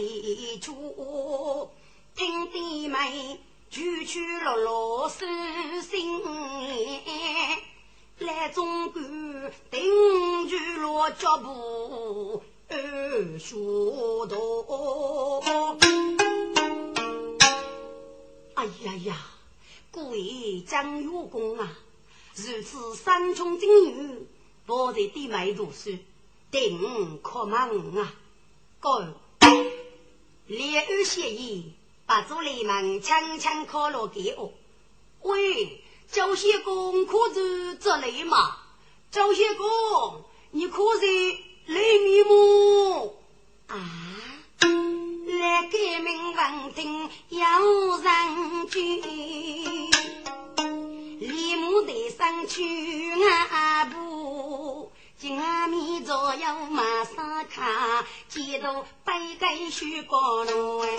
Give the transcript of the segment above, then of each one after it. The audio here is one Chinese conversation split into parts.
啊来出，听弟妹曲曲落落诉心恋。来中国定居落脚步二书多。哎呀呀，各位张月公啊，如此山穷精女，我在弟妹读书，定可忙啊！哥，列安协议，把助理们强强考落给我。喂。教些功可是这类嘛？教些功，你可是雷米木啊？来改名文听有人君，李木得上去阿布，今阿米左右马上看，几度白盖须高楼哎。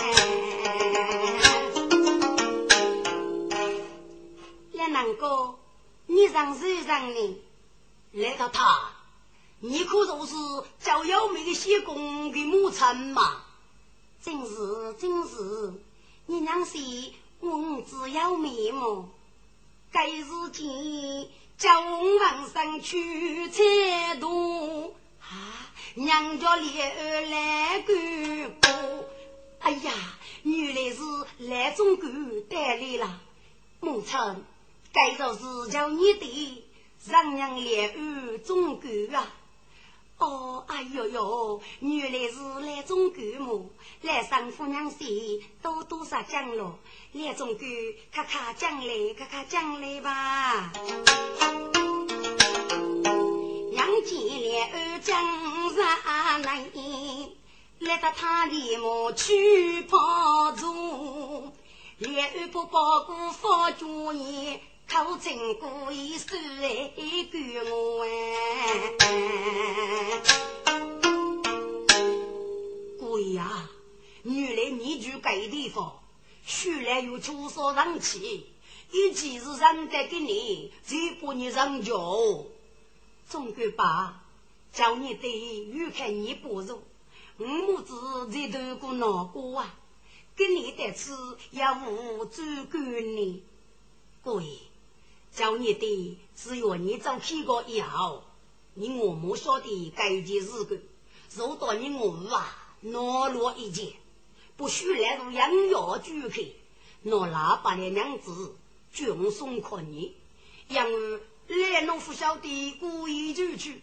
来南哥，你让谁让你来到他？你可说是叫幺妹的谢公的母亲嘛？真是真是，你娘是文字要面目，该日间叫我往上去采毒啊！娘家烈儿来干哥，哎呀，原来是来中国带来了母亲。该做是叫你的让娘烈儿中国啊！哦，哎呦呦，原来是来中国么？来上夫娘席，多多少讲了，来中国看看讲来，咔咔讲来吧。杨见烈儿江上来，来到他的墓去跑走，烈儿不包过发主意。口称故意说一句我哎，鬼呀！原来你住该地方，虽然有出手人气，一其是人在给你，只把你人教。总归把叫你对越看你不如，我母子在头过难过啊，跟你的吃也无足够你，鬼。叫你的只要你找屁股以后，你我莫晓得该件事个，如到你我啊，懦弱一件，不许来入养药聚客，拿喇叭的娘子军送可你，因为来农夫晓得故意就去，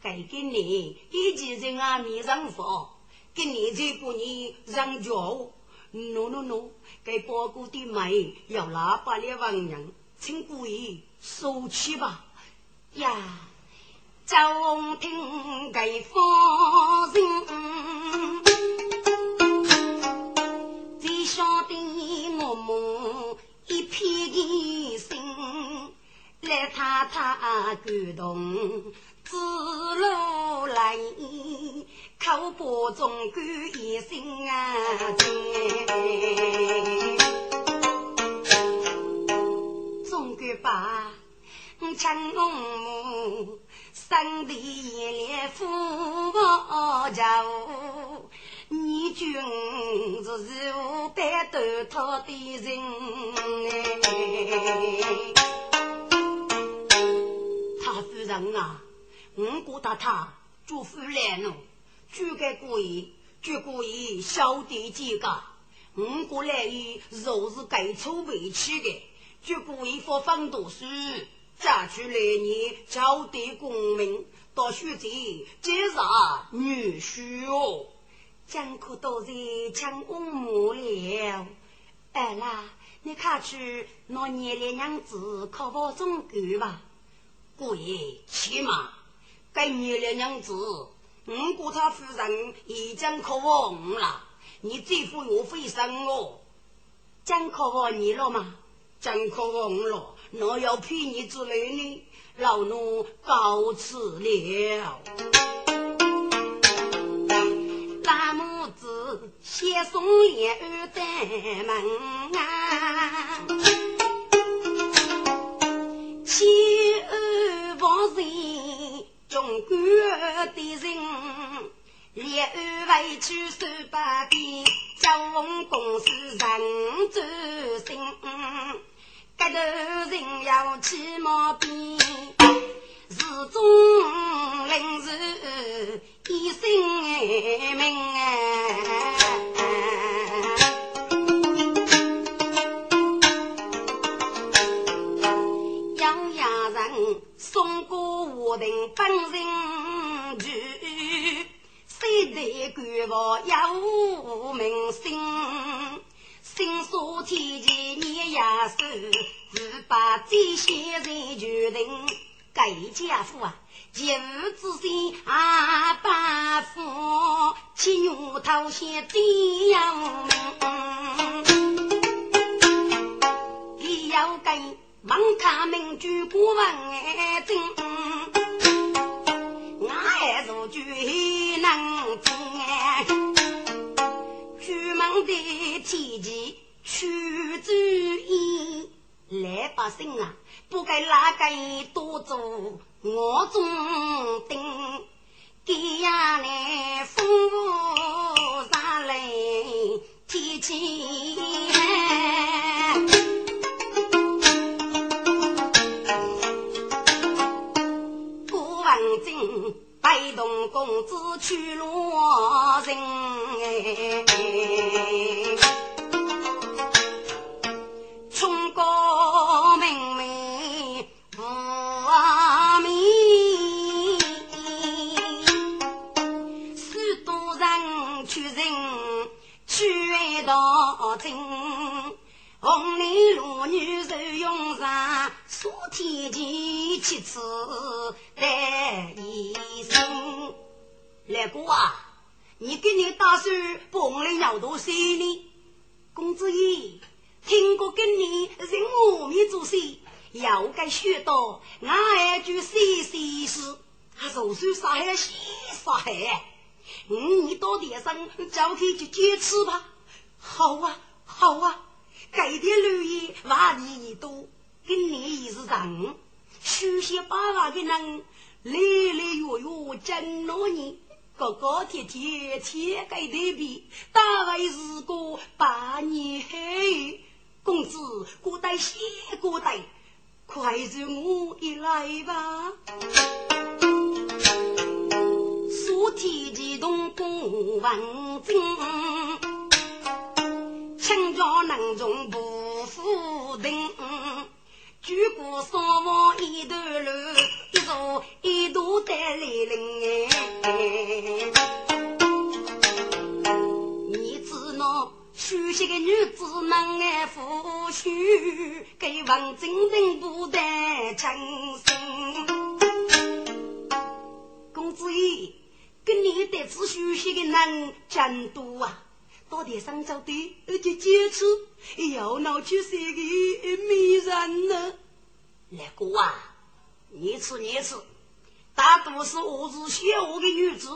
该给你一件人啊面上放，给你这不你让教，no no no，该包谷的妹要喇叭的王娘。请故意收起吧呀！总听给夫人，只晓得我们一片心，来他他感动，自路来口把中干一心啊！干把强母，生的烈父王家你君是如白头他的人他夫人啊，我觉得他做夫来了。诸葛故意，诸葛意小弟几个，我过来意若是该出委屈的，诸葛意发奋读书，嫁去来年交对功名，到书记接上女婿哦。江可都在江翁母了，哎啦，你看去那年的娘子考不中够吧？故意起码该年的娘子。五姑他夫人已经渴望了，你这副我非生哦，真渴望你了吗？真可恶了，我要陪你之类呢，老奴告辞了。大拇指先送莲儿登门啊，妻儿不人。中国的人，烈日为去三百遍，交锋公司人走心，格头人要起毛病，始终临时一心命养养人送过。我等本人去，谁得官府有名声？心说天机你也是，只把这些人决定。给家父啊，今日之心阿爸父，七牛头先这样命，你要跟望他们举国问真。还如举能进，举门的天机去主意，老百姓啊，不该哪个多做我中丁，给呀来风上来天气。古文经。带动公子去罗人，哎高明媚不明，许多人去人去到真，红莲路女受用上。昨天前七次得一生，来哥啊，你跟你打算帮来要多少呢？公子爷，听过跟你人我面做事，要该学到那一句细细事，还如算啥海西啥海？嗯，你到点上交替去接吃吧。好啊，好啊，改天留意万你一多。跟你也是人，书写八万的人，来来月月真多年，高高贴贴天盖地皮，大为是个百年黑。公子过得谢过得，快随我一来吧。苏天激动不文静，清家能中不负定。举过三望一段路，一座一座带来林哎。你知那熟悉的女子能爱夫婿，给王真人不得称心。公子爷，跟你得知熟悉的人真多啊！到底上走的而且接触，要闹出谁个美人呢？那个啊，你吃你吃，大多是我是小的女子，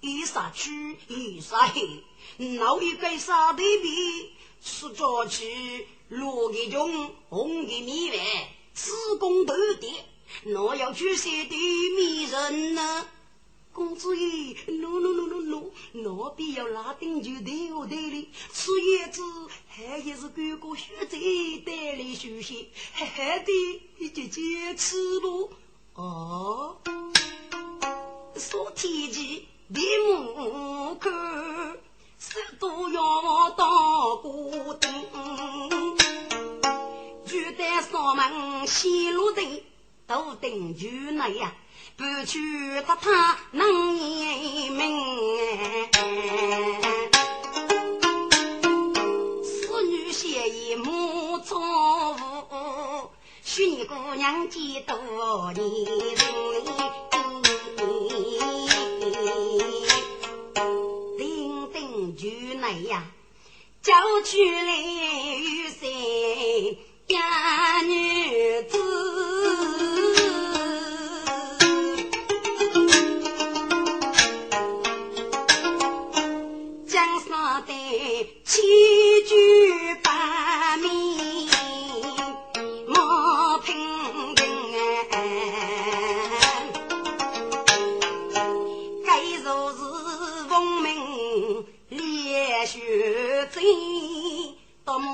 一杀去一杀黑，闹一个杀对比，吃着去落个中红的米饭，此功都点，哪要去写对米人呢？公子爷，no no no no no，那必要拉丁就对我对哩，吃叶子还也是哥哥学在带来休息，还还得姐姐吃不？哦，说天气闭目看，都要当过灯，就在上门西路灯，都灯就那样。不去他他能言明，此女写意莫错误，许你姑娘几多年哎呀，叫去来有谁呀女子？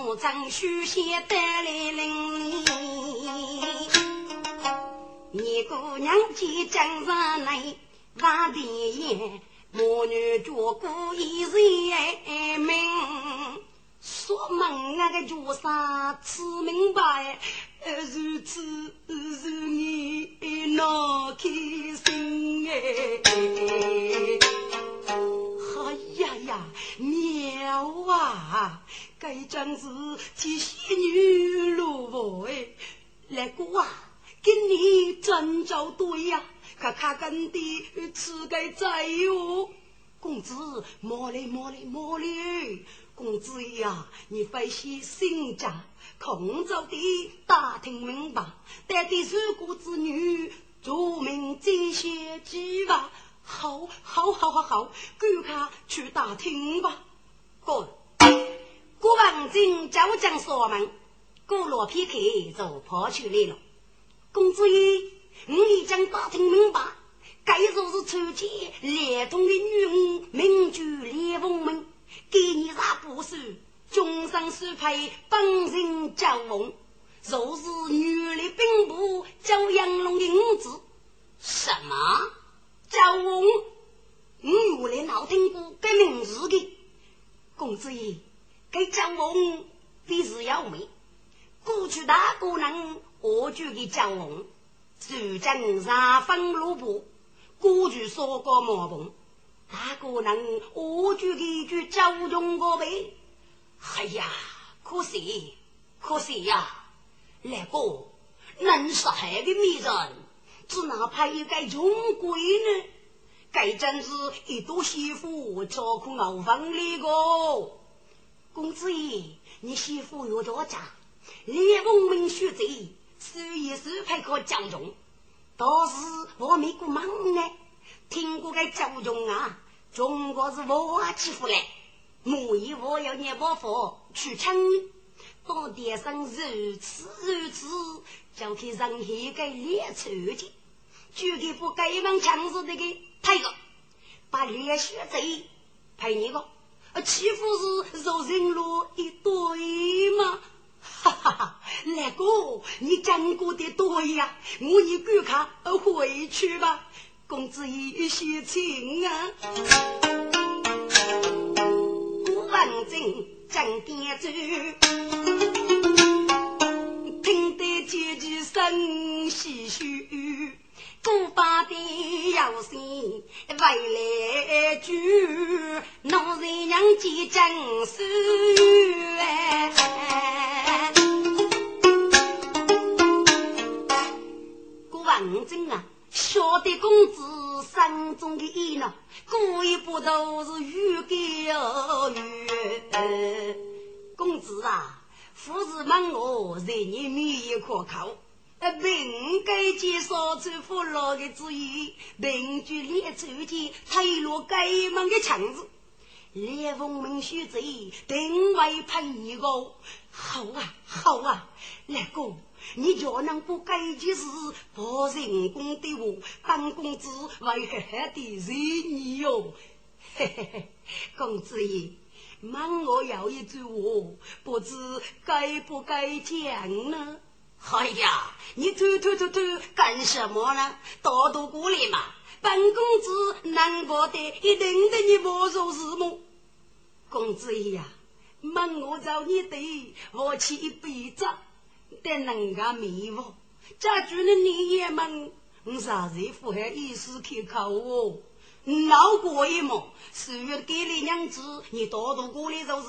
到木匠书写得来领。你姑娘见江上来，把地眼。母女脚过一人命，说门那个脚上吃明白，如此如你闹开心哎！哎呀呀，妙啊！该真是替仙女落魄哎！来哥啊，跟你真就对呀！看看跟的吃个债哟，公子莫来莫来莫来，公子呀，你费些心家，空着的打听明白，带的是个子女，做明这些计划，好，好，好，好，好，赶快去打听吧。过，郭王金交将锁门，过罗皮克就跑出来了，公子爷。我已经打听明白，该说是出钱连通的女儿，名居连凤门，给你啥不是？终身是配本人交往，若是女的兵部叫杨龙的儿子，什么交往？我原来老听过该名字的，公子爷，该交往必是要命。过去大姑娘我就给交往。如今三分萝卜，过去说过毛棚，大个人我就一句教中个呗。哎呀，可惜可惜呀！那个能杀害的美人，只哪怕一个穷鬼呢？该真是一朵媳妇照顾老房里个。公子爷，你媳妇有多大？连文明学贼。数一数配个教中，倒是我没过忙呢。听过个教中啊，中国是我欺负嘞。莫以我要念佛佛去抢，到天上如此如此，就去人黑个脸臭的，绝对不该往强势那个太个，把脸血贼陪你个，欺负是肉人路一对吗？哈哈哈，那个你讲过的多呀，我一赶快回去吧。公子一些情啊，古文正讲点走，听得姐姐声唏嘘。娘见真是哎。古文正啊，晓得公子心中的意呢，过一步都是欲盖而公子啊，夫子问我，人你面可靠。凭该介绍出父老的旨意，凭据列祖间推落该门的墙子，列封明须贼定位判一个好啊好啊，来公，你若能不该件事报人工的话，本公子会狠狠的认你哟，嘿嘿嘿，公子爷，问我要一句话，不知该不该讲呢？哎呀，你偷偷偷偷干什么呢？多多过来嘛！本公子难过的一定对你不做什么。公子爷呀，问我找你的，我去一辈子，得人家迷惑。家住的你也问，我啥时不还意思开口哦？闹过一幕，十月给你娘子，你多多过来就是。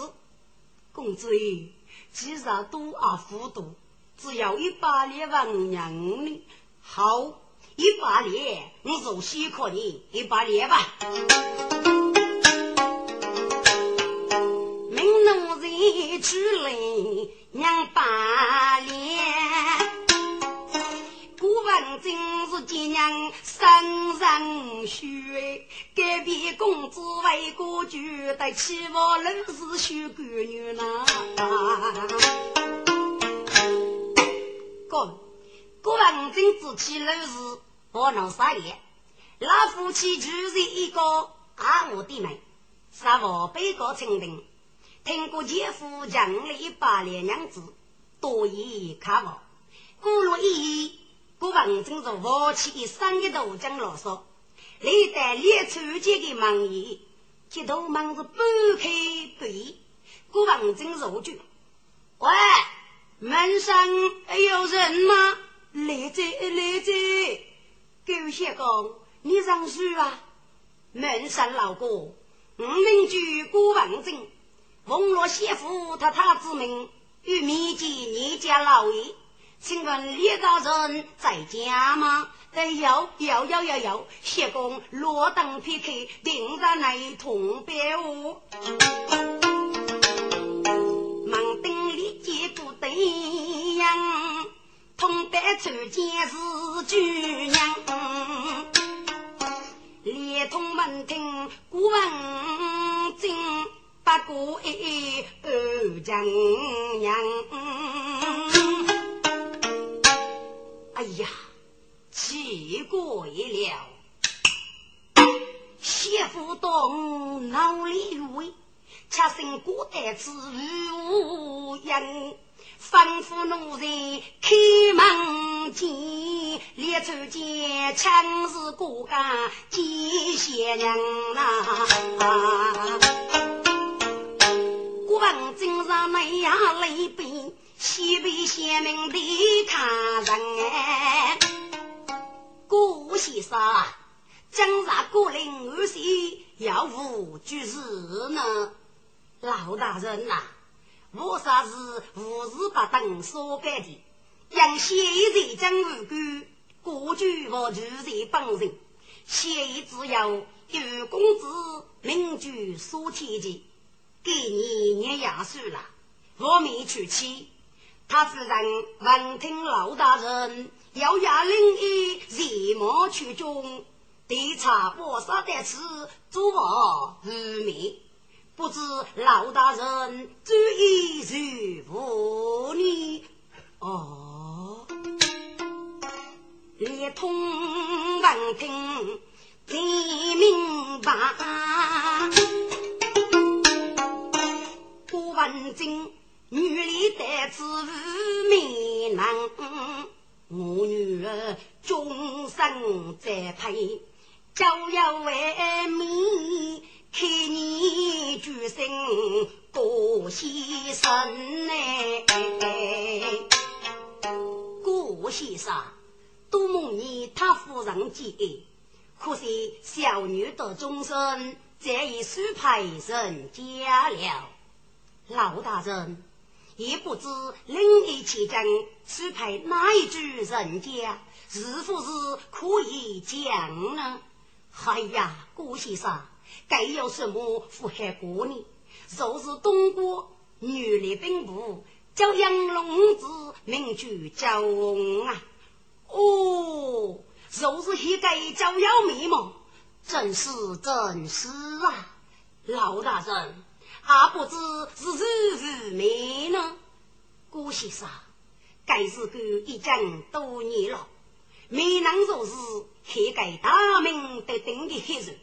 公子爷，其实多啊糊涂。只要一百两万娘呢，好，一百两，我就先可你一百两吧。明农人去来娘八两，古文真是爹娘生人血，隔壁公子为国舅，得起我老是修闺女呐。公，古文正之气老是不能杀业，老夫妻就是一个阿我的门，杀我被告清定，听过姐夫讲了一百两娘子，多言看我。过了一夜，古文正是夫妻一生的都讲啰嗦，历代列出几个门言，这道门是半开不义，古文正入住，喂。门上有人吗？来者来者，狗血公，你上书啊？门山老哥，我邻居郭文正，奉了媳妇他他之命，与面见你家老爷，请问李大人在家吗？哎，有有有有有，谢公罗灯劈开，定在那同表。对呀，白出见是举娘，连同门庭古文经，不过一二将娘。哎呀，奇怪了，媳妇懂脑里味，恰生古代之无言。吩咐奴才开门见，列出见枪是国家见贤人呐。国王正上那样雷兵，西北贤明的看人哎。郭先生，江上过令二岁要无居士呢？老大人呐。我啥是无事不等所干的，让现在将无辜，过去我就在本人。现只有有公子名居所天的，给你捏牙算了。我没娶妻，他是人闻听老大人要押令一立马去中，调查我杀的事，做我如面。不知老大人注意如何呢？哦，连通文听听明白。古文经女里得知美男，我女儿终身栽培，教要为民。看你举身过先生呢，顾先生，多蒙你他夫人见，可惜小女的终身再已许配人家了。老大人，也不知另一期间许配哪一句人家，是否是可以讲呢？哎呀，顾先生。该有什么祸害过呢？若是东郭女力兵部，叫杨龙子名举交啊，哦，就是一个招妖迷吗？正是正是啊，老大人，还不知是日日没呢。郭先生，该是个已经多年了，没能做事，还该大名得顶的黑人。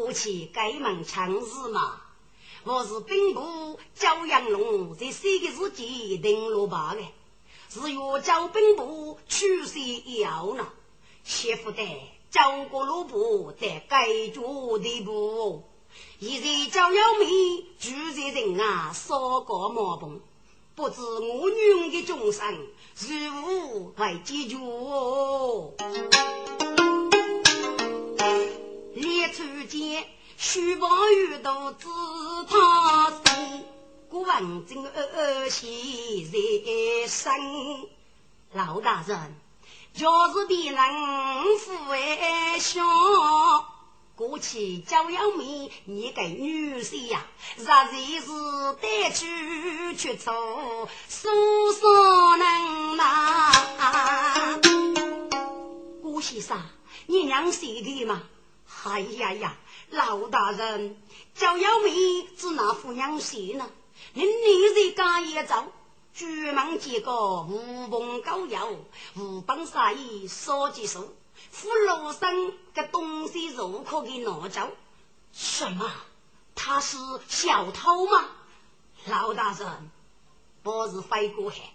过去该门强势嘛，我是兵部焦阳龙在三个日间登落罢的，是要教兵部取水要呢，媳妇的教过罗布在该做的不，现在教要命，住在人啊，少个毛崩，不知我女的终生如何来解决？列出间，书房遇到只他生，古文经儿儿写在身。老大人，就是别人父为小，过去教养你，你个女婿呀，实在是带去出走，叔叔能拿。郭先生，你娘写的吗？哎呀呀，老大人，教要命只拿夫娘写呢。您女人家也走，举门几个无朋高友，无帮杀意说几手，扶罗生个东西如可给拿走。什么？他是小偷吗？老大人，不是飞过海，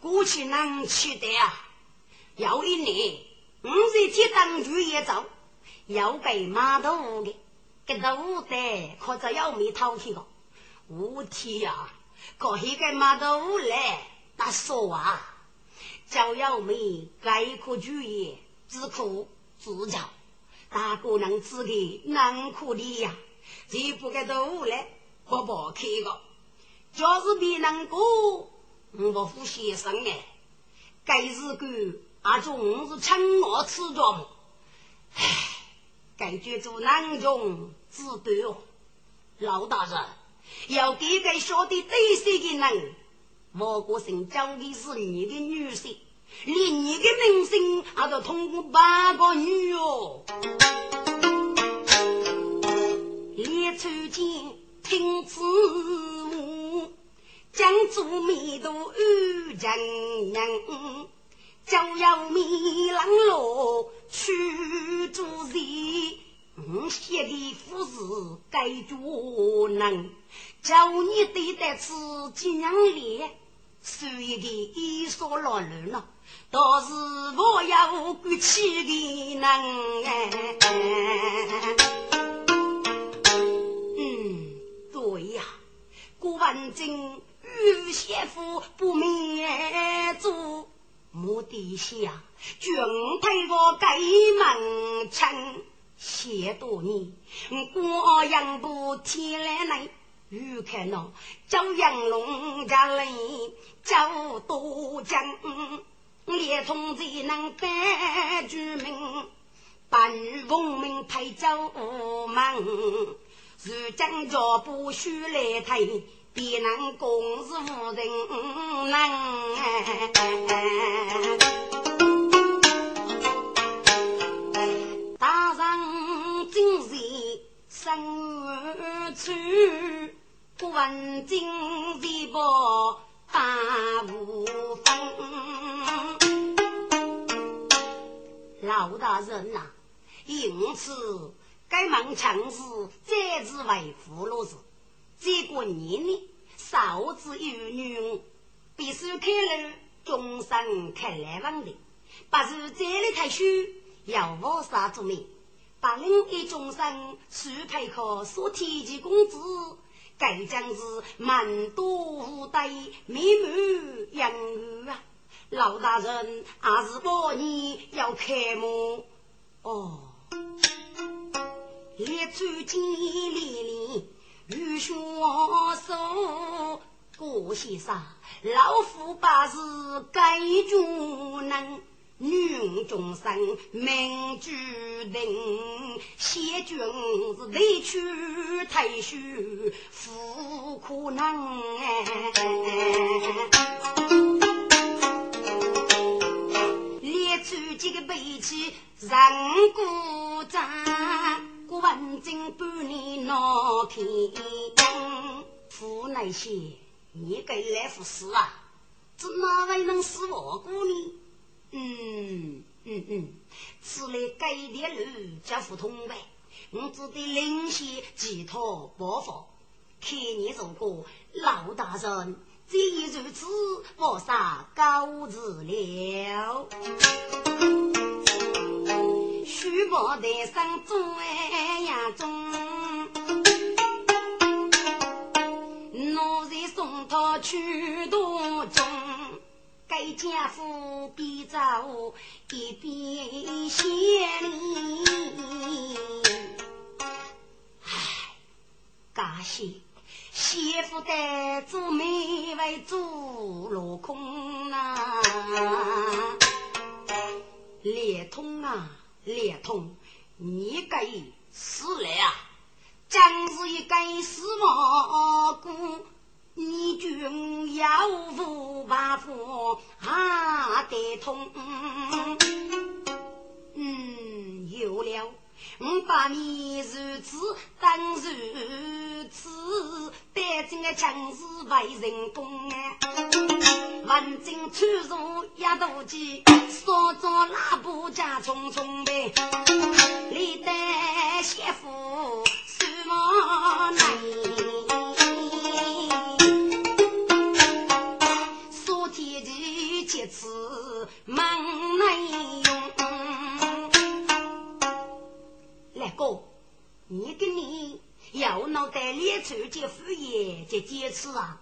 过去能去的啊。有一年，五十天当局也走。要给码头的，给头的可着要没掏去个。我天呀，可以给码头来那说啊，就要没概括主义，只可自教，大个能自己难可的呀，这不给头来，不不开个，就是别能过，我不先生哎，该日个阿种是请我吃着么？唉。感觉做囊中之德哦，老大人要给个晓得对谁的人，我国姓张的是你的女婿，连你的名声还都通过八个女哦。列出间听此物，将做米都遇见人。就要米郎罗去做人，我写的富士该做能，叫你对待自己娘脸，所以的衣裳老乱了，倒是我要过去的能哎。嗯，对呀，郭文静与媳妇不免做。目的下，君陪我改门城，谢多年，过阳不天来来，欲看那朝阳龙家来，朝多江，连同才能百居民，半日奉命陪走门，如今脚不须来推。别能共是无人能，大人今日生处，不问今日不大无分。老大人呐，因此该忙强势再次为俘虏时。这过年呢，少子有女，必须开路，终身开来往的。不是这里太虚，要我啥做名？把另一终身许配可所提及公子，该将是满多无代，美满养育啊！老大人，还是过年要开幕哦，列出金丽丽。玉学手，郭先生，老夫把事该做能，女众生命注定，谢君是内屈太虚，不可能。列出人故战，古文经半年闹天阴。父那些，你该来服侍啊？这哪位能是我姑呢？嗯嗯嗯，此来该的路叫不通呗。我只得领些寄托包袱，看你如果老大人，既如此，我啥高子了？须报台上中哎呀中，奴才送他去途中，该家父必走一边千里。大喜，媳妇带做妹为做落空啊！连通啊，连通，你该死了啊！真是一根死毛骨，你君要无把火啊得通，嗯，有了。五百米如此等如此，带进个强势为人公啊！文静出入一大鸡，少做拉布家匆匆呗。历代媳妇什么难？说天地皆次忙内用。哥，你跟你要脑袋脸臭接敷衍接坚持啊！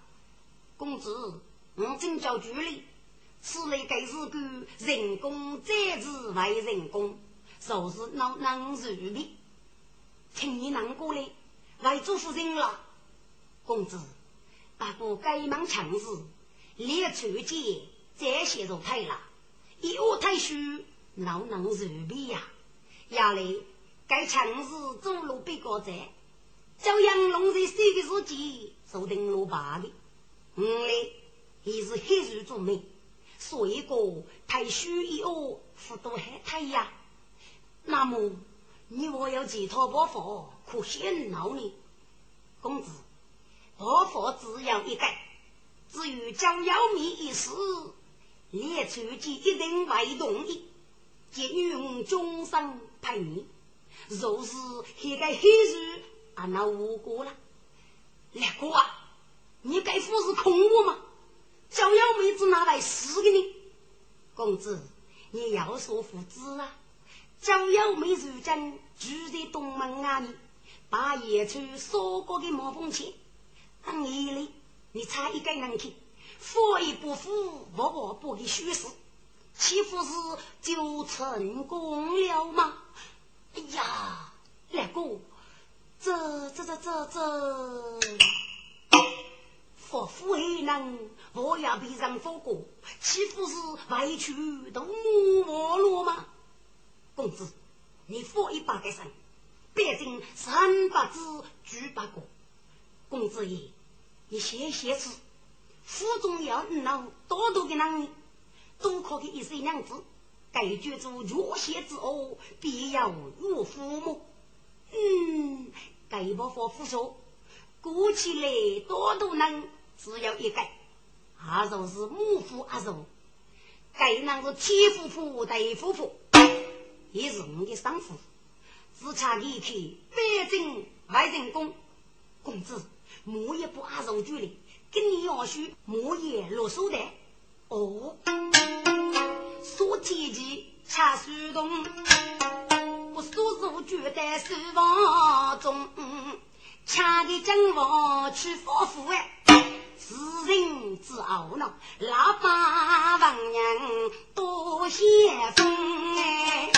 公子，我真叫主理，此类该是个人工再次为人工，就是能能如的，请你能过来为主夫人了。公子，不过该忙强势，脸臭接再陷入太了，一窝太虚，哪能如比呀？亚雷。该强势走路别个在，朝阳龙在三个时间坐定路八的，五嘞也是黑日做媒，所以个太虚一哦，福多还太呀。那么你我有几套包袱可显露呢？公子，包袱只要一改，至于将要命一事，列出去一定会同意，给予终身陪你。若是黑个黑日，啊，那无辜了。二哥啊，你该不是空我吗？招妖妹子拿来死给你。公子，你要说父子啊，招妖妹子将住在东门啊里，把野村烧过的毛风钱，当夜里你差一个人去，佛也不服，不不不给虚实，岂不是就成功了吗？哎呀，二哥，这这这这这，佛夫还能，我要被人佛过，岂不是委屈都没落吗？公子，你佛一百个神，百姓三百字举八个。公子爷，你写写字，府中要能多多的能力，多可给一些两字。该觉住若邪之恶，必要入父母。嗯，该不佛父说，过起来多都能，只有一个，阿若是母父阿若，该能是天夫妇对夫妇，也是我的生父，只差离开北京外人公。公子，莫也不阿若距离，跟你要许莫也落手的。哦。说天气恰疏动，我叔叔住在书房中，恰的正房去发福哎，世人之懊恼，老八王娘多谢风哎，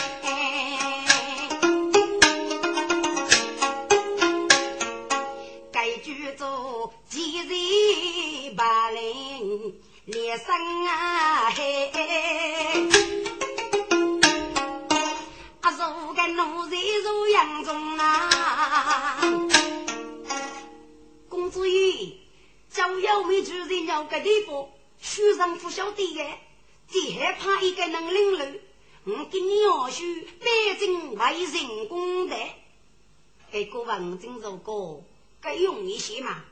该居住几日八零。连生啊嘿，啊如个奴才如杨中啊，公子爷，就要没住在那个地方，书上不晓得的，最害怕一个能领路，我给你要求北京为人公的，给个文正如果该容易些嘛？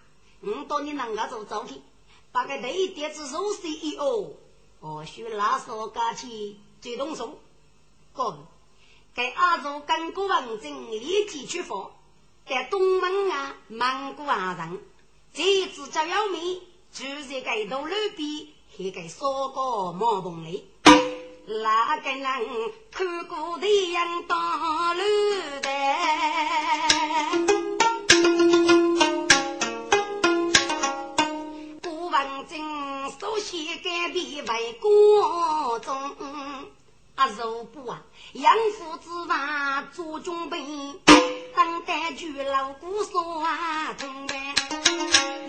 我到你能够做早起，把个头一点子肉丝一哦，或许拉手加起最动手。哥，给阿祖跟个文正立即出发，在东门啊忙过阿人，这一次就要命，就在该头路边，还该说个毛棚里。哪个人看过太阳大路的？文经书写改编为国中，啊，肉不啊，养父之法做准备，等待巨老姑说啊，准备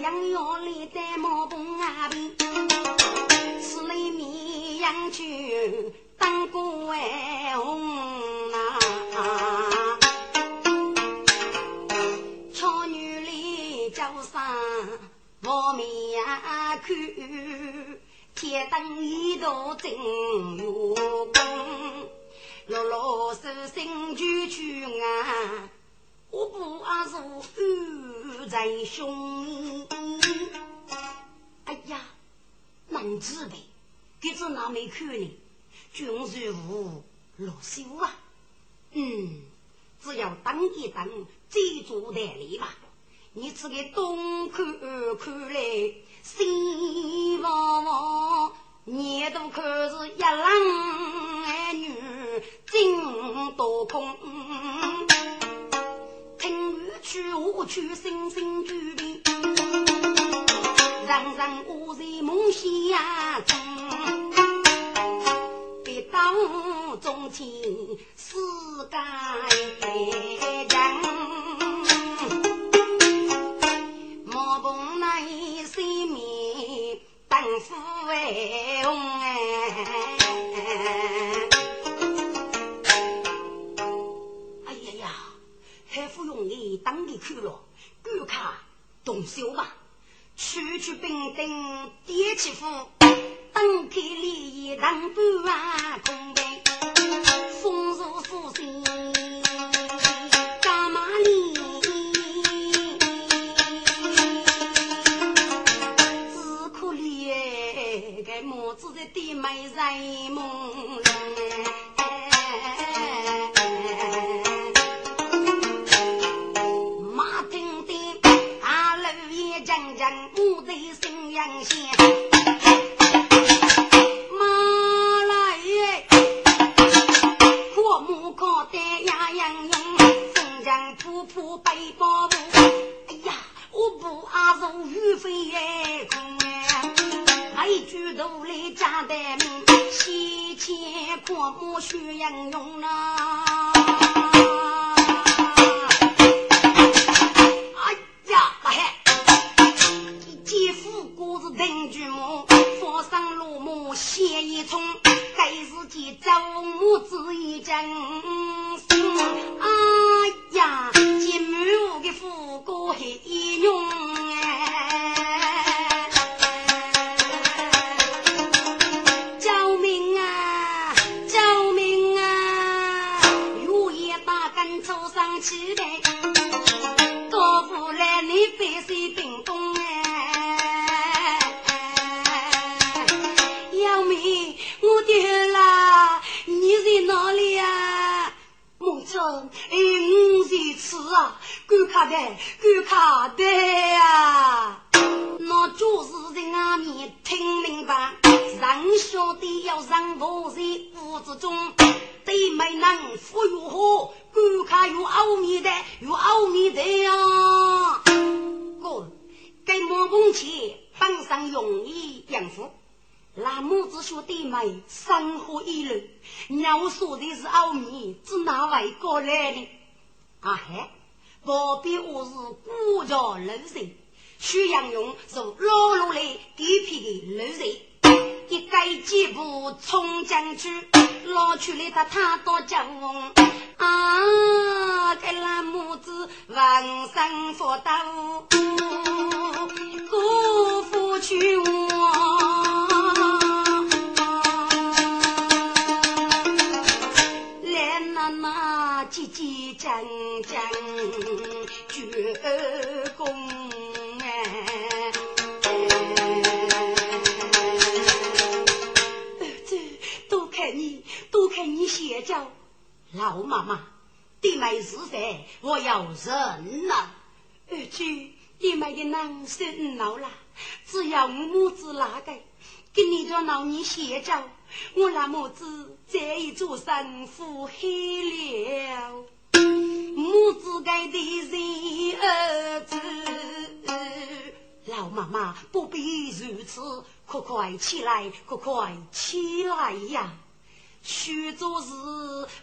养药里在毛棚啊边，吃里面。将军当官红天灯一道真有光，老老实实就去啊，我不阿是玉在胸，哎呀，难自呗。这次哪没看呢？军事务落手啊！嗯，只要等一等，再做代理吧。你这个东看看来，西望望，眼都可是一郎儿女真多空。听雨去，我去，声声俱遍，人人我在梦乡中。别。当中情世间人，灯火为哎！哎呀呀，还不用你当的去了，赶快动手吧，区区兵丁点起火。灯开里灯不啊，空白，风如浮星，子的弟妹在梦中哎，马丁丁，阿老爷讲讲，我的心阳线。背包布，哎呀，我不阿如雨飞哎，一举头来加的命，西迁阔木需应用啊！哎呀，大汉，姐夫哥是登巨木，佛上落木写一冲，该是见周母子一阵心，哎呀！我的富哥还用起来，高富来你百岁冰冻哎，要命！我的啦，你在哪里呀？梦中哎，我在此啊。够卡的，够卡的呀！那就是在外面听明白，人晓得要让我在屋子中，对没能服如何？够卡有奥秘的，有奥秘的呀！哥，给莫梦前绑上容易养父，那母子兄弟妹生活一路，要说的是奥秘，是哪位过来的？啊嘿！旁边我是孤家老人，徐阳勇是老路来地皮的老人，一改几步冲进去，捞出来他他多将啊，给那母子万生福到，辜负去我。老妈妈，弟妹是谁？我要人了。而且，弟妹的男生老了，只要母子那个，给你这老你写教。我那母子这一座山腹黑了，母子该的人儿子，老妈妈不必如此，快快起来，快快起来呀！许做事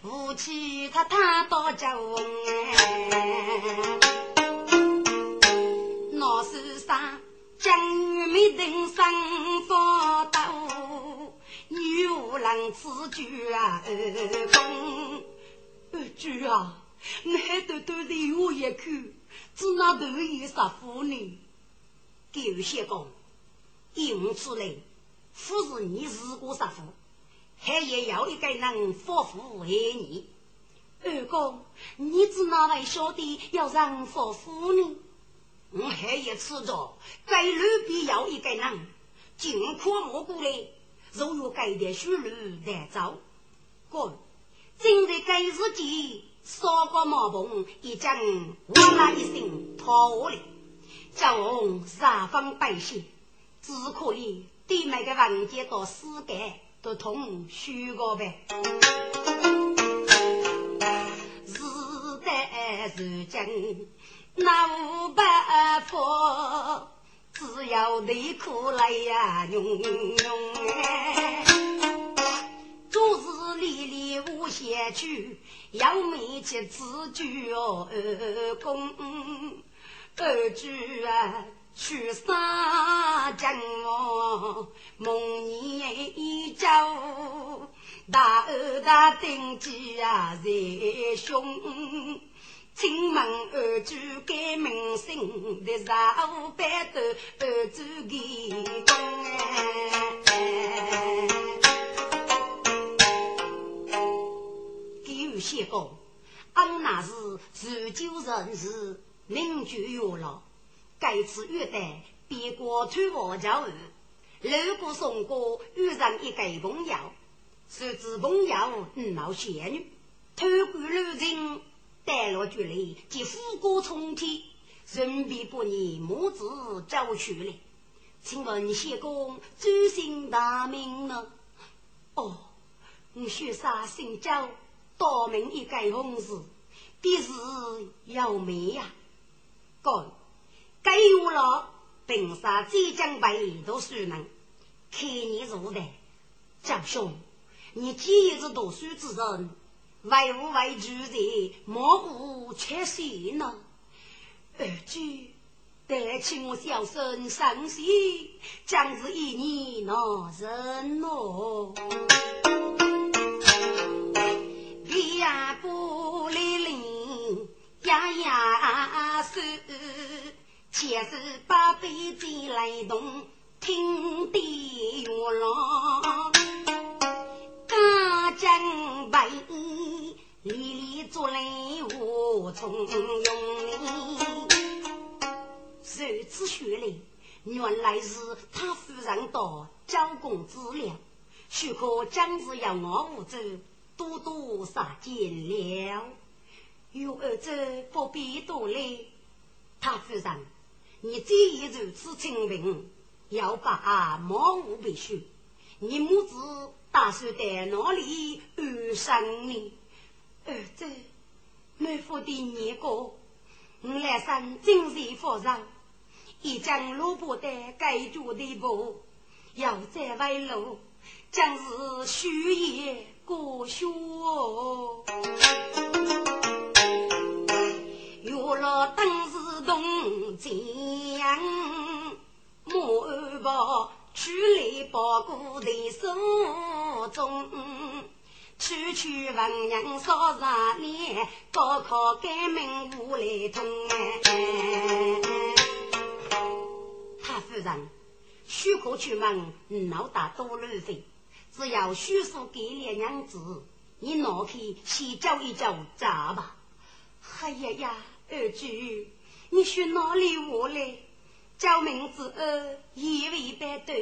夫妻他他到家翁哎，那是啥？将女没登上佛道。女无郎此举啊，二公，二舅啊，你还多多的我一口，只拿头一杀妇女。狗血公，因此嘞，不是你如果杀夫，还也要一个人夫妇为你。二公，你只哪来晓得要让夫妇呢？我还也吃着，该路必要一个人，尽可莫过来。如有改点修路来走，哥，今日该日记，烧个毛棚，已经哇啦一声塌下来，叫我三方百姓只可以对每个房间到世界都同修个呗。日代如今那五百佛。只要内裤来呀，用用哎，做事里里无闲趣，要眉起自居哦，二公二居啊，去杀将哦，梦年一朝，大二大登基啊，在胸。亲门二主改名姓，的上班的二主给公哎。给有些个，俺那是自救人士，名就有了。该次玉带别过推王家儿，路过送过遇上一个朋友，说是朋友闹仙女，偷过路人。带落局里，即虎过冲天，人必不念母子走去了。请问谢公尊姓大名呢？哦，我学杀姓周，大名一改红字，必是有名呀。该该有了，本杀浙江北都熟能，看你如的，赵兄，你既是读书之人。为何为主的，莫无缺席呢？二舅，得请我小生上席，将是一年那人哦。且是八辈子来动，听地月郎。江北里里做来无从用。如此学来，原来是他夫人到交工资了。许可将是要我五州多多杀减了。有儿子不必多来。他夫人，你既已如此清明，要把毛无必须。你母子。打算在哪里安生呢？儿子，妹夫的年过，我来生精神富饶，已将萝卜的盖住的布，要再外露，将是虚夜过雪。月落当时东江，莫二伯。去来包谷的手中，区区文人少十年，高考改名无来通。太夫人，许可出门，闹大多路费，只要许叔给了娘子，你拿去先教一教咋吧？哎呀呀，二舅，你选哪里话来？叫名字二，一位白头，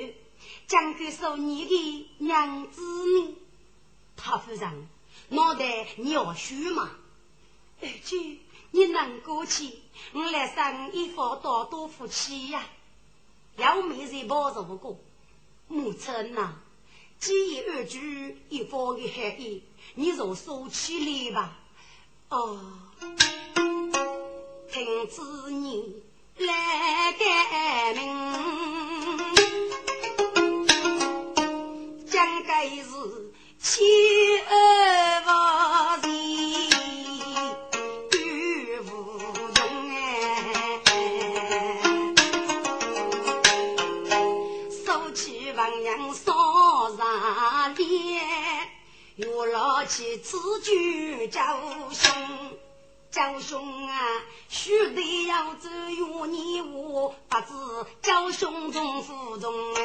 将给说你的娘子呢？他夫人，脑袋你要虚吗？二舅，你能过去？我来生一方多多福气呀！要命是保着不过，母亲呐，既然二句一方的含义，你就说起来吧。哦，听子你来改名，将该是妻儿不我老妻此举叫兄，叫兄啊，须得要走与你我，不知叫兄中负重哎。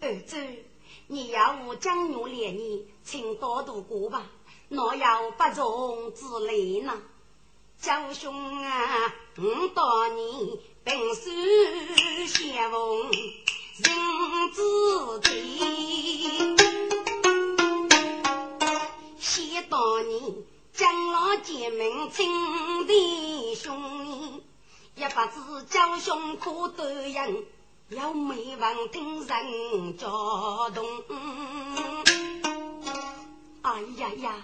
儿子，你要我将我连你，请多度过吧，若要不从自累呢。叫兄啊，我当你本是先锋。人之地，想当年将老结盟亲弟兄，也不知叫兄可得人，要没闻听人叫动。哎呀呀，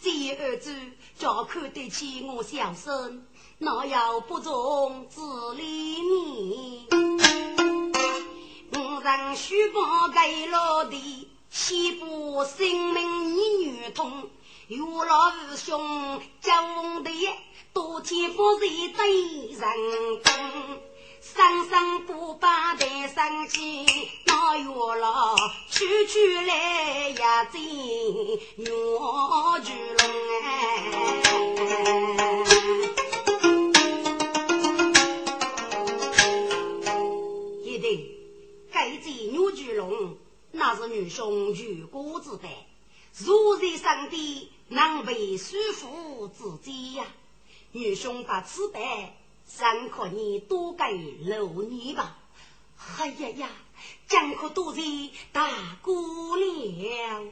这儿子叫看得起我小孙，哪有不忠自理你？人须报给老弟，西部生命你女痛。有老师兄讲的，多天不日对人工，生生不把带生气，那有老区区来也真冤屈龙哎。该见女巨龙，那是女兄如果之辈，如在上帝能为舒服自己呀。女兄把此辈，尚可你多给六年吧。哎呀呀，江可多谢大姑娘，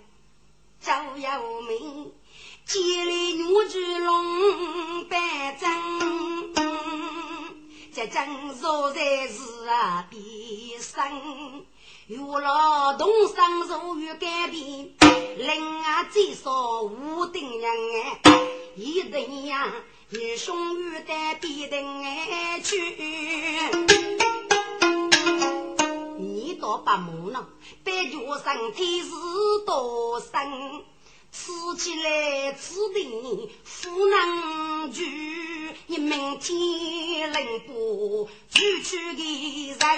赵有名，接来女巨龙百丈。这正说在是啊，必生与劳动生如与改变，另外再说无定人哎，一定呀，女兄与代必定哎去。你倒不忙呢，白脚身体是多生。吃起来。吃的不能住，你明天能不出去的人大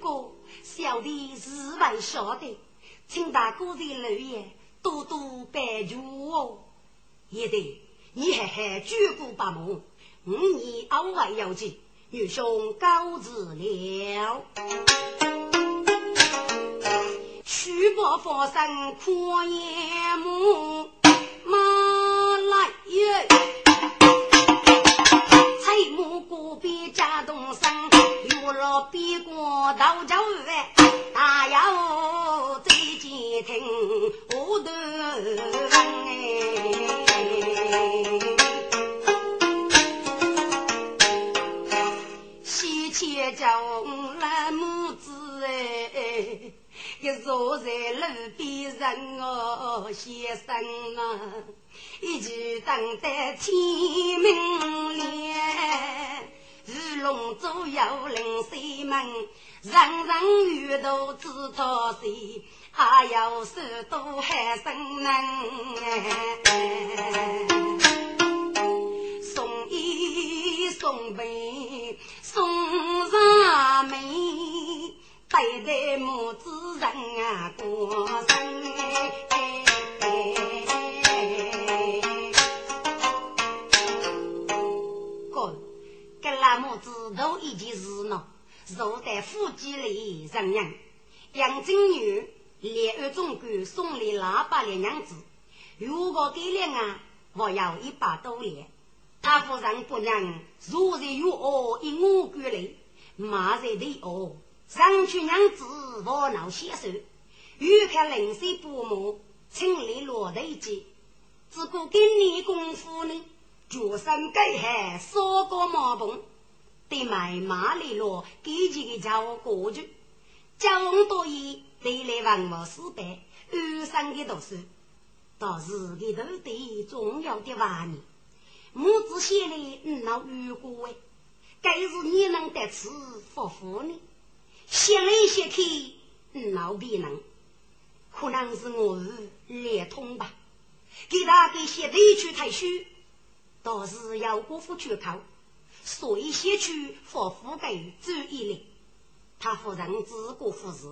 哥，小弟是为晓得，请大哥的留言多多拜助哦。也对，你还还举步不忙，五年偶尔有见，女兄告辞了。虚报发生阔眼目，马来哟，彩木锅边家东升，有了边关到九万，路边人哦，先生啊，一直等待天明亮。鱼龙左右临西门，人人遇到知道谁，还有许多喊声能。送衣送被送上门。代代母子人啊过生哎，哥，跟那母子都一件事呢，坐在夫妻里人人杨金女连二总管送礼喇叭的娘子，如果给了啊，我要一百多脸。他夫人不能如日有我，一我过来，马在对恶，上去娘子我恼先手，欲看灵水不磨，请来落头机，只顾给你功夫呢，脚上盖海烧个马棚，得买马来落，给几个叫过去，交往多言，得来文武四百，二三的读书，倒是给头对重要的话呢。母子写来嗯闹雨过哎，该是你能得此福福呢？写来写去嗯闹别能，可能是我是连通吧。给他给写的一句太虚，倒是要过府去考，所以写去福福给注意了。他夫人自过夫事，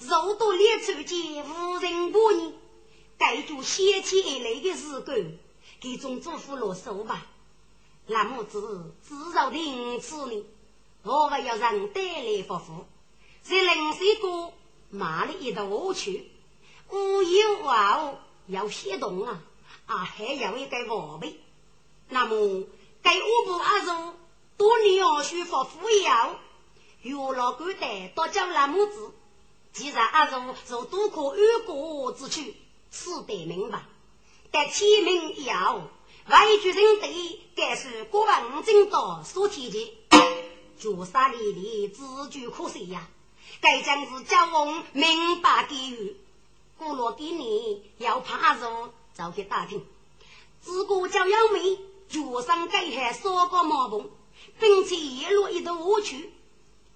肉多列出见无人过你，该就写起来的事故。给种祖父落手吧，那么子至少听此呢，我还要让带来福福，在冷水锅骂了一道去，无有话要写动啊，啊还要一个宝贝，那么该五步阿叔多年要学福福要，月老官带多叫那么子，既然阿叔受多可安国之躯，此得明白。在天命要外举人对，该是国王真道所提及，绝杀里里自具可惜呀。该将是交往明白给予，过了给你要怕入，早去打听。自古叫杨梅，脚上盖海烧个毛棚，并且一路一头误去，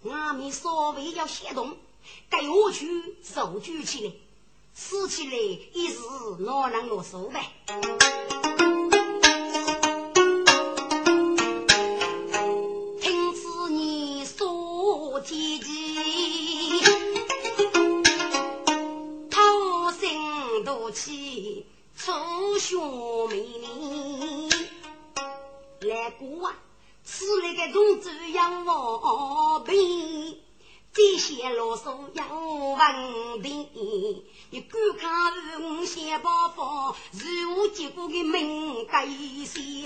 我们所谓要行动，该误去手举起来。死起来一时哪能落手呗？心夺气出血美丽。来过啊，此来个同志要我病。这些啰嗦要问题，你观看五线八方，如我结果的命改些？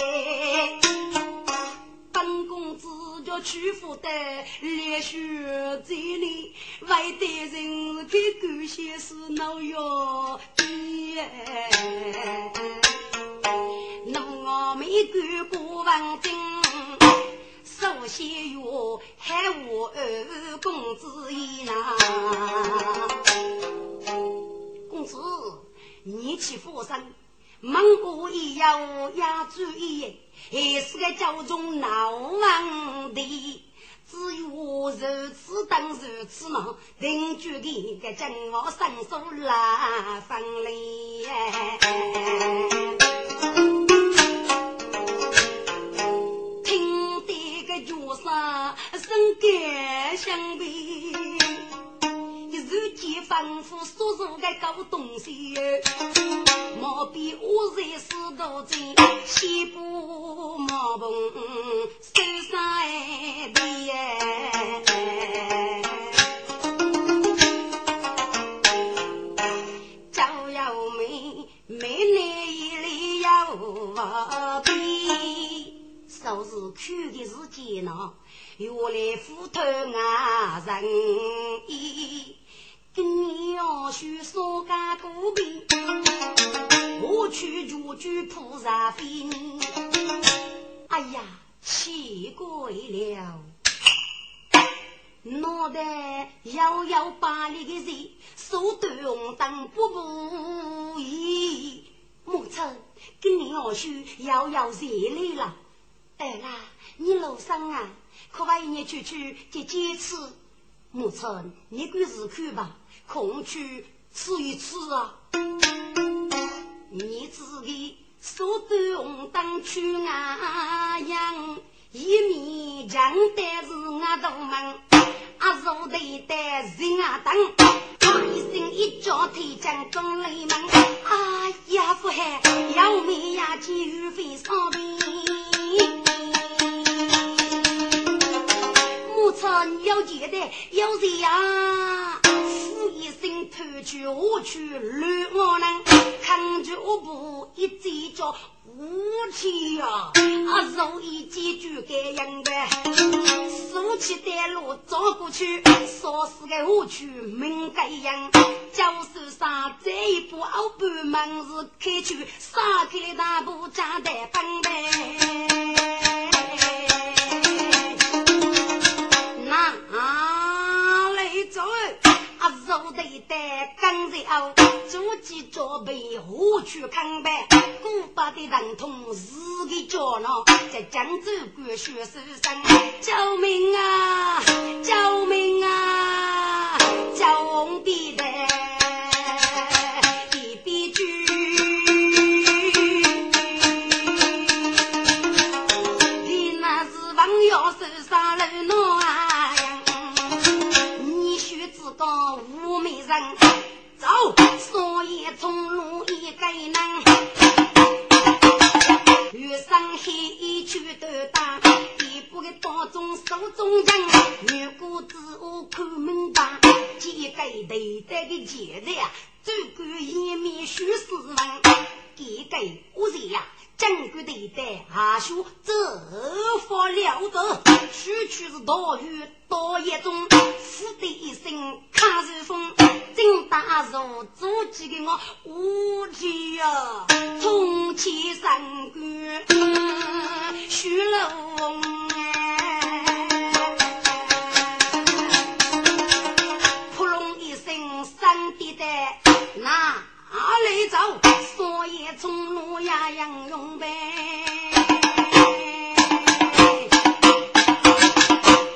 本公子叫屈服的烈血在里，外地人给狗些是恼哟。那我没干过王经。首先哟，喊我二公子一呐，公子，你去佛山，蒙古一要压住一，还是个教中闹王的，只有如此等如此忙，定居的个将我伸手拉分离。上身感相比，日间吩咐所做的搞东西，毛笔我在石头间，西部毛棚手上一笔，照耀美美女一里要笔。都是去的是艰难，原来斧头啊人？意，跟你要学说干古兵，我去就去菩萨边。哎呀，奇怪了，脑袋摇摇摆里的人，手端灯不不依，母亲跟你要学摇摇热来了。哎啦，你路上啊，可把你去去接几次？母亲，你管事看吧，空去吃一次啊。你自己手端红灯去外洋，一面墙带是我大门，啊手对带人啊等，一声一脚踢进宫里门。哎呀，父海要命呀，金玉飞上边。母亲要记得要这样，呼一声人偷去我去乱我能，抗拒我不一嘴叫无气呀！啊，如意记住该样的，竖起带路走过去，说是个我去门该样，教手上这一步后半门是开去，杀开大步站在本呗。手头带钢材袄，足起装备何处抗白？古巴的人痛自己脚囊，在江州关血手上，救命啊！救命啊！救命的啊走，所以从路一个人，遇上黑衣去斗打，一步的当中手中人，女姑子我看明白，几个对待的戒指呀，走过一面许斯文，几个我谁呀？正规对待，阿叔这发了得，区区是大雨大夜中，死的一声看日风，正大如足迹给我无敌呀，冲起三关徐龙走？所以从路呀杨勇呗。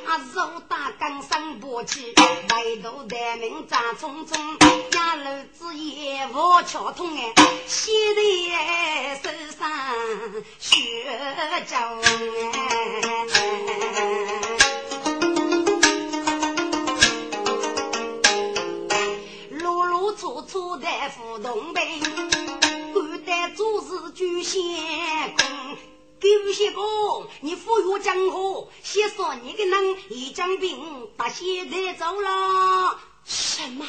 啊，手打钢上不起，抬头待命战匆匆。压路子也无巧通哎，写在手上血浆哎。处处在互动呗，古代做事举先功，狗血公，你富裕江湖，先说你个人一将兵把现在走了。什么？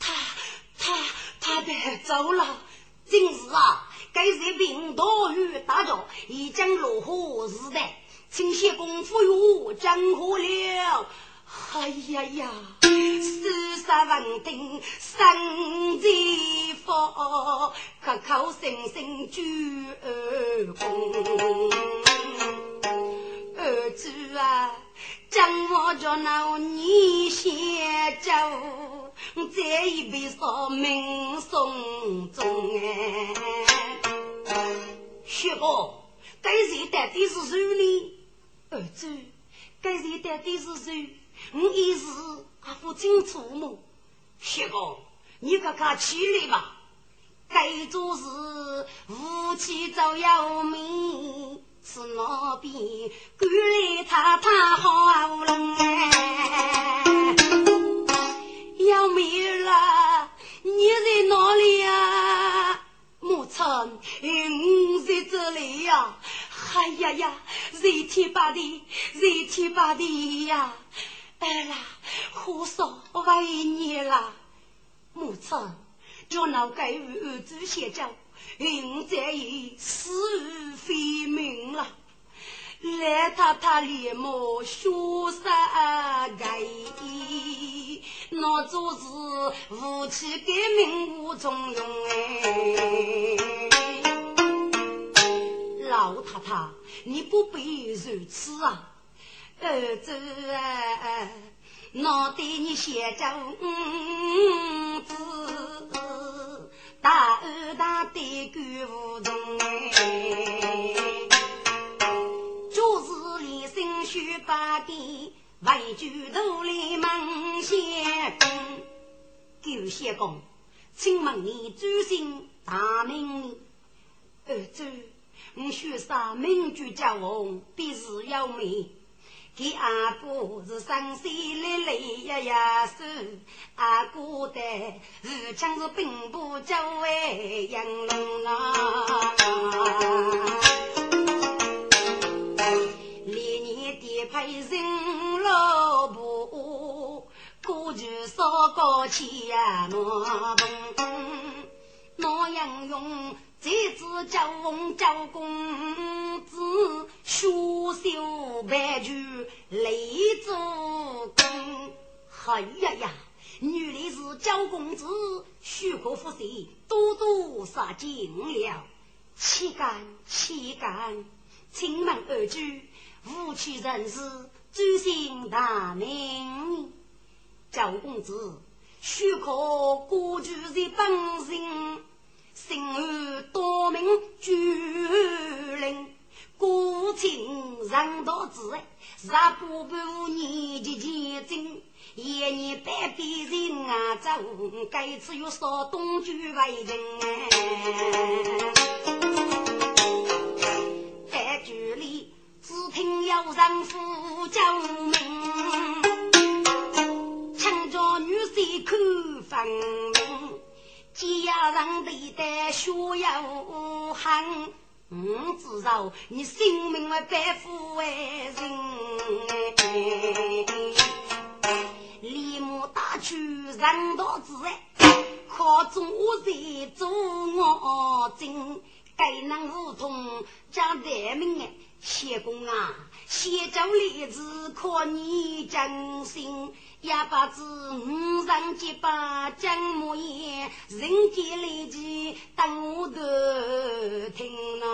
他他他带走了？真是啊！该是兵多于大将，一将落河是的，请谢公富裕江湖了。哎呀呀！四十文定生财福，口口声声鞠二公。儿子啊，将我叫那你先走，这一辈说命送终哎。薛哥，该谁到底是谁呢？儿子，该谁到底是谁？我一时还不清楚么？谢公，你可看起来吧。该做事夫妻早要命，是那边赶来太太好人哎。要命了，你在哪里呀？母亲，我在这里呀。哎呀呀，热天把地，热天把地呀。哎啦，胡说为你啦，母亲，叫那该与儿子先走，现在已死非命了。来太太连忙说声该，那做事夫妻革命无中用哎。老太太，你不必如此啊。儿子啊，我对你写着五字，大恩大德感无穷哎。就是连心须八点，为举头来梦先公。狗先公，请问你尊姓大名？儿子，我许上名句叫红，必是有名。给阿哥是生死累累呀呀手，阿哥的日将是兵部教尉杨龙啊，连年的配人老婆，过去少高气呀，我懂。我杨勇这次叫翁叫公子，学修白驹累做工。哎呀呀，原来是焦公子，许可夫婿多多杀进了，岂敢岂敢！请问二居，无趣人士，尊姓大名？焦公子，许可过去的本性，心儿多名居灵，孤情人道子，杀不不年纪前进。一年半边人啊走，该次又少东居为人哎。在局里只听有人呼救命，强叫女婿看分明，家人对待学有恨，我知道你性命为百夫为人。立马打去人道之哎，靠中我在做我真，该能如同将人民哎，谢公啊，谢州例子可你真心，也不知五人结巴将莫言，人间来记等我的听啊。